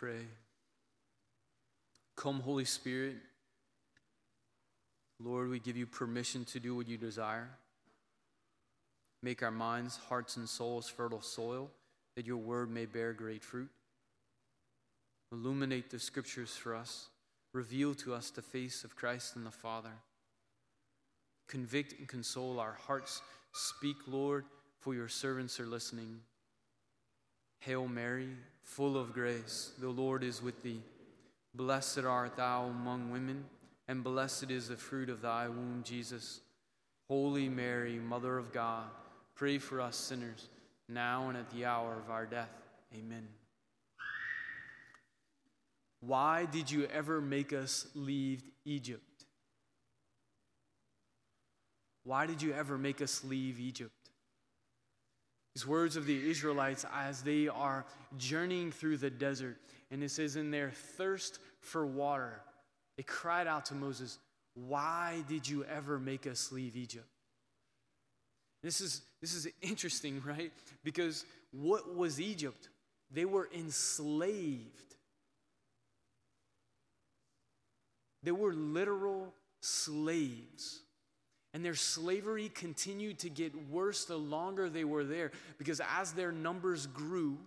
pray. Come, Holy Spirit. Lord, we give you permission to do what you desire. Make our minds, hearts, and souls fertile soil that your word may bear great fruit. Illuminate the scriptures for us. Reveal to us the face of Christ and the Father. Convict and console our hearts. Speak, Lord, for your servants are listening. Hail Mary, full of grace, the Lord is with thee. Blessed art thou among women, and blessed is the fruit of thy womb, Jesus. Holy Mary, Mother of God, pray for us sinners, now and at the hour of our death. Amen. Why did you ever make us leave Egypt? Why did you ever make us leave Egypt? These words of the Israelites as they are journeying through the desert. And it says, in their thirst for water, they cried out to Moses, Why did you ever make us leave Egypt? This is, this is interesting, right? Because what was Egypt? They were enslaved. They were literal slaves. And their slavery continued to get worse the longer they were there because as their numbers grew,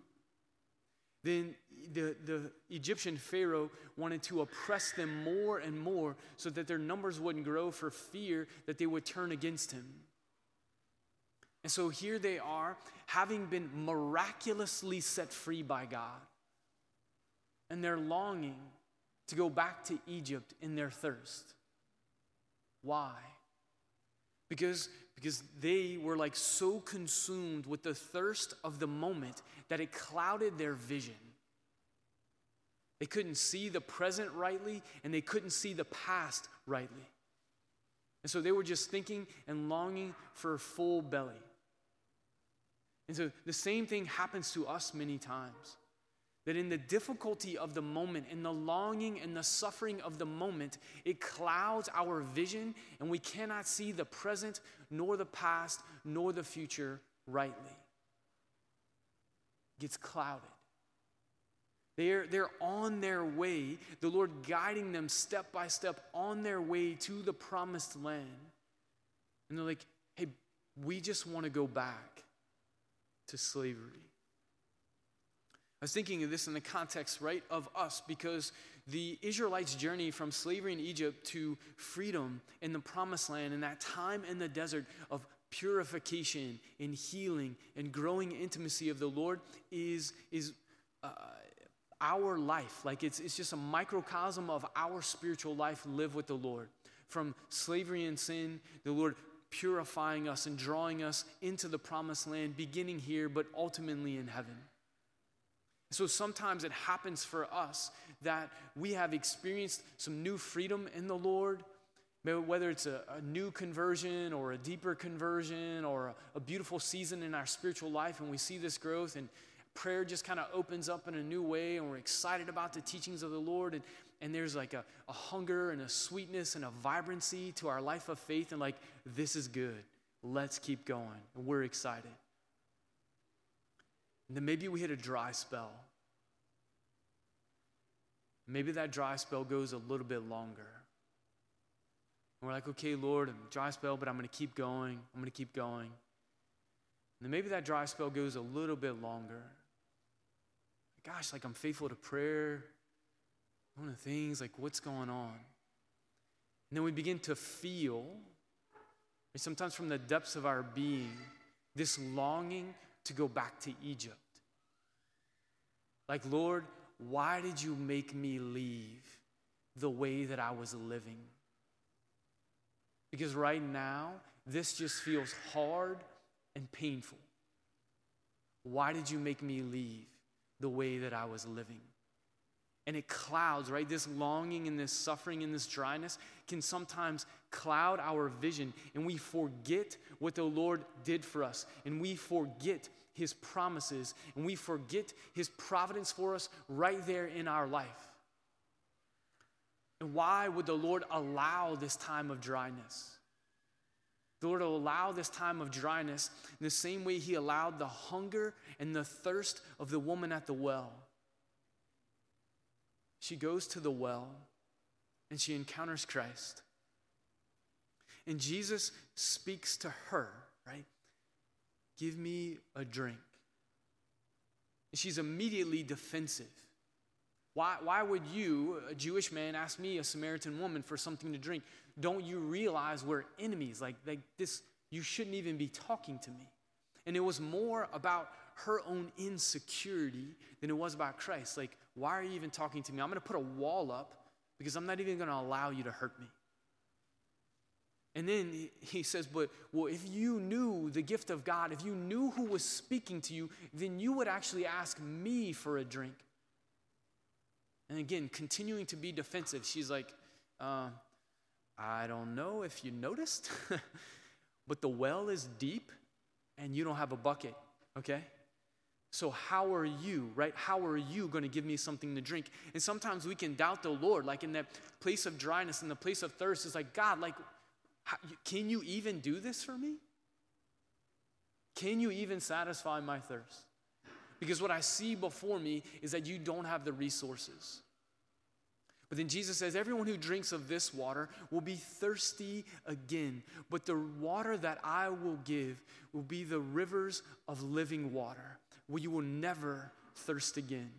then the, the Egyptian Pharaoh wanted to oppress them more and more so that their numbers wouldn't grow for fear that they would turn against him. And so here they are, having been miraculously set free by God. And they're longing to go back to Egypt in their thirst. Why? Because, because they were like so consumed with the thirst of the moment that it clouded their vision. They couldn't see the present rightly and they couldn't see the past rightly. And so they were just thinking and longing for a full belly. And so the same thing happens to us many times. That in the difficulty of the moment, in the longing and the suffering of the moment, it clouds our vision and we cannot see the present, nor the past, nor the future rightly. Gets clouded. They're, they're on their way, the Lord guiding them step by step on their way to the promised land. And they're like, hey, we just want to go back to slavery. I was thinking of this in the context, right, of us, because the Israelites' journey from slavery in Egypt to freedom in the promised land, in that time in the desert of purification and healing and growing intimacy of the Lord, is, is uh, our life. Like it's, it's just a microcosm of our spiritual life, live with the Lord. From slavery and sin, the Lord purifying us and drawing us into the promised land, beginning here, but ultimately in heaven. So sometimes it happens for us that we have experienced some new freedom in the Lord, whether it's a, a new conversion or a deeper conversion or a, a beautiful season in our spiritual life, and we see this growth, and prayer just kind of opens up in a new way, and we're excited about the teachings of the Lord, and, and there's like a, a hunger and a sweetness and a vibrancy to our life of faith, and like, this is good. Let's keep going. We're excited. And then maybe we hit a dry spell. Maybe that dry spell goes a little bit longer. And we're like, okay, Lord, I'm dry spell, but I'm going to keep going. I'm going to keep going. And then maybe that dry spell goes a little bit longer. Gosh, like I'm faithful to prayer, one of the things, like what's going on? And then we begin to feel, and sometimes from the depths of our being, this longing to go back to Egypt. Like, Lord, why did you make me leave the way that I was living? Because right now, this just feels hard and painful. Why did you make me leave the way that I was living? And it clouds, right? This longing and this suffering and this dryness can sometimes cloud our vision, and we forget what the Lord did for us, and we forget his promises and we forget his providence for us right there in our life. And why would the Lord allow this time of dryness? The Lord will allow this time of dryness in the same way he allowed the hunger and the thirst of the woman at the well. She goes to the well and she encounters Christ. And Jesus speaks to her, right? Give me a drink. And she's immediately defensive. Why, why would you, a Jewish man, ask me, a Samaritan woman, for something to drink? Don't you realize we're enemies? Like, like this, you shouldn't even be talking to me. And it was more about her own insecurity than it was about Christ. Like, why are you even talking to me? I'm going to put a wall up because I'm not even going to allow you to hurt me. And then he says, But well, if you knew the gift of God, if you knew who was speaking to you, then you would actually ask me for a drink. And again, continuing to be defensive, she's like, uh, I don't know if you noticed, but the well is deep and you don't have a bucket, okay? So, how are you, right? How are you going to give me something to drink? And sometimes we can doubt the Lord, like in that place of dryness, in the place of thirst. It's like, God, like, how, can you even do this for me? Can you even satisfy my thirst? Because what I see before me is that you don't have the resources. But then Jesus says, Everyone who drinks of this water will be thirsty again. But the water that I will give will be the rivers of living water, where you will never thirst again.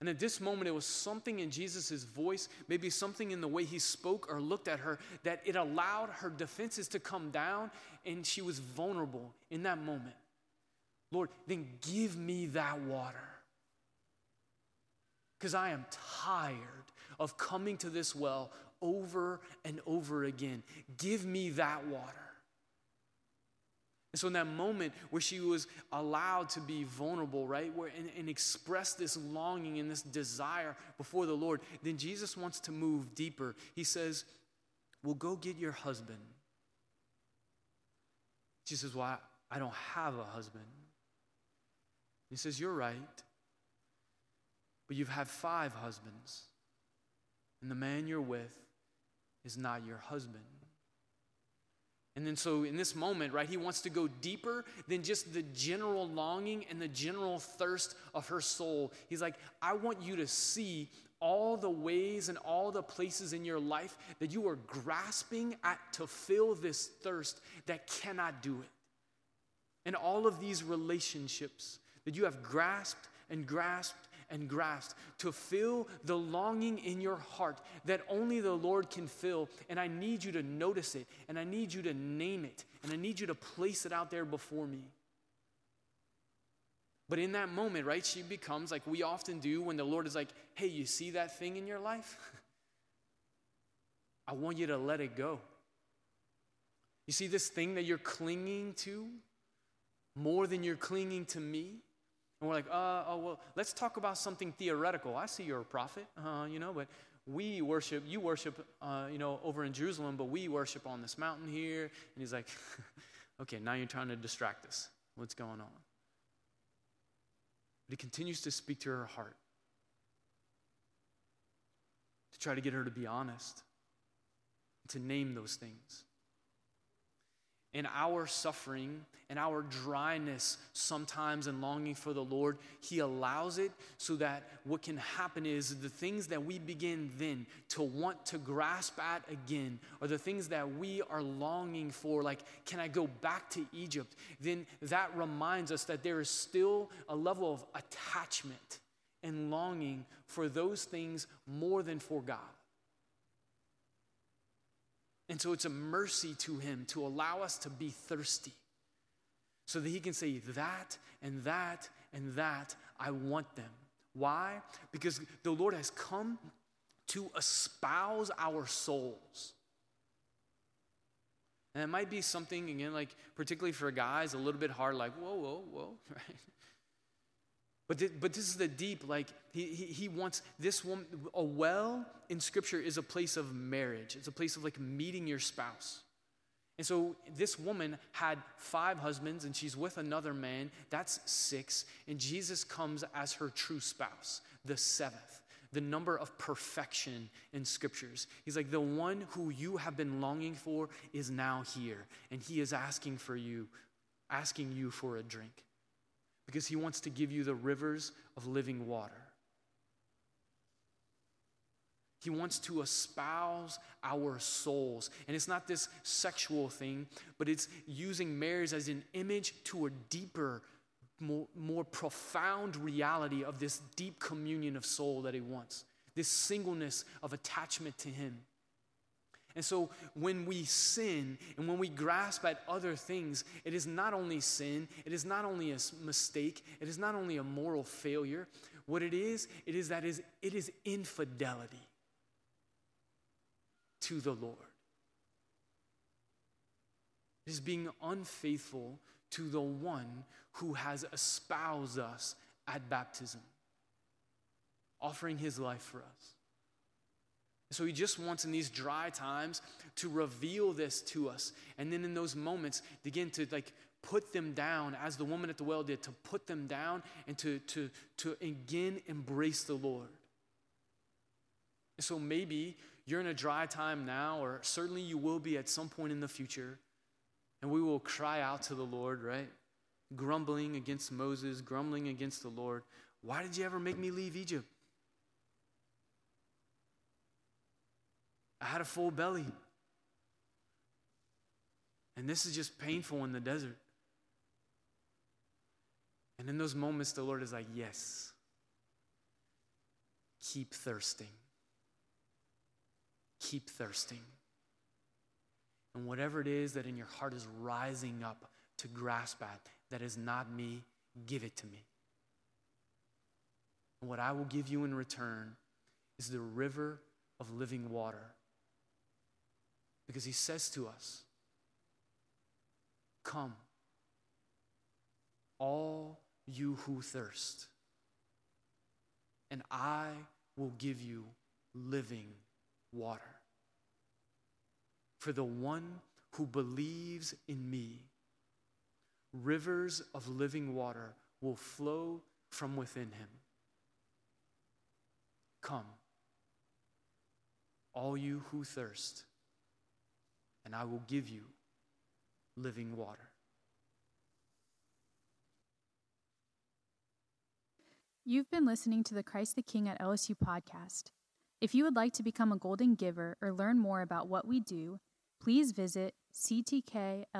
And at this moment, it was something in Jesus' voice, maybe something in the way he spoke or looked at her, that it allowed her defenses to come down and she was vulnerable in that moment. Lord, then give me that water. Because I am tired of coming to this well over and over again. Give me that water. And so, in that moment where she was allowed to be vulnerable, right, where, and, and express this longing and this desire before the Lord, then Jesus wants to move deeper. He says, Well, go get your husband. She says, Well, I, I don't have a husband. He says, You're right, but you've had five husbands, and the man you're with is not your husband. And then, so in this moment, right, he wants to go deeper than just the general longing and the general thirst of her soul. He's like, I want you to see all the ways and all the places in your life that you are grasping at to fill this thirst that cannot do it. And all of these relationships that you have grasped and grasped and grasped to fill the longing in your heart that only the Lord can fill. And I need you to notice it, and I need you to name it, and I need you to place it out there before me. But in that moment, right, she becomes like we often do when the Lord is like, hey, you see that thing in your life? I want you to let it go. You see this thing that you're clinging to more than you're clinging to me? And we're like, uh, oh, well, let's talk about something theoretical. I see you're a prophet, uh, you know, but we worship, you worship, uh, you know, over in Jerusalem, but we worship on this mountain here. And he's like, okay, now you're trying to distract us. What's going on? But he continues to speak to her heart to try to get her to be honest, to name those things in our suffering and our dryness sometimes and longing for the Lord, He allows it so that what can happen is the things that we begin then to want to grasp at again, or the things that we are longing for, like, can I go back to Egypt? Then that reminds us that there is still a level of attachment and longing for those things more than for God. And so it's a mercy to him to allow us to be thirsty so that he can say, That and that and that, I want them. Why? Because the Lord has come to espouse our souls. And it might be something, again, like particularly for guys, a little bit hard, like, whoa, whoa, whoa, right? But, th- but this is the deep, like, he, he, he wants this woman, a well in scripture is a place of marriage. It's a place of like meeting your spouse. And so this woman had five husbands and she's with another man. That's six. And Jesus comes as her true spouse, the seventh, the number of perfection in scriptures. He's like, the one who you have been longing for is now here. And he is asking for you, asking you for a drink because he wants to give you the rivers of living water. He wants to espouse our souls. And it's not this sexual thing, but it's using marriage as an image to a deeper, more, more profound reality of this deep communion of soul that He wants, this singleness of attachment to Him. And so when we sin and when we grasp at other things, it is not only sin, it is not only a mistake, it is not only a moral failure. What it is, it is that is it is infidelity to the Lord. It is being unfaithful to the one who has espoused us at baptism, offering his life for us. So he just wants in these dry times to reveal this to us. And then in those moments, begin to like put them down as the woman at the well did, to put them down and to, to, to again embrace the Lord. So maybe you're in a dry time now, or certainly you will be at some point in the future, and we will cry out to the Lord, right? Grumbling against Moses, grumbling against the Lord. Why did you ever make me leave Egypt? I had a full belly. And this is just painful in the desert. And in those moments, the Lord is like, Yes, keep thirsting. Keep thirsting. And whatever it is that in your heart is rising up to grasp at, that is not me, give it to me. And what I will give you in return is the river of living water because he says to us, Come, all you who thirst, and I will give you living water. For the one who believes in me, rivers of living water will flow from within him. Come, all you who thirst and I will give you living water. You've been listening to the Christ the King at LSU podcast. If you would like to become a golden giver or learn more about what we do, please visit ctklsu.org.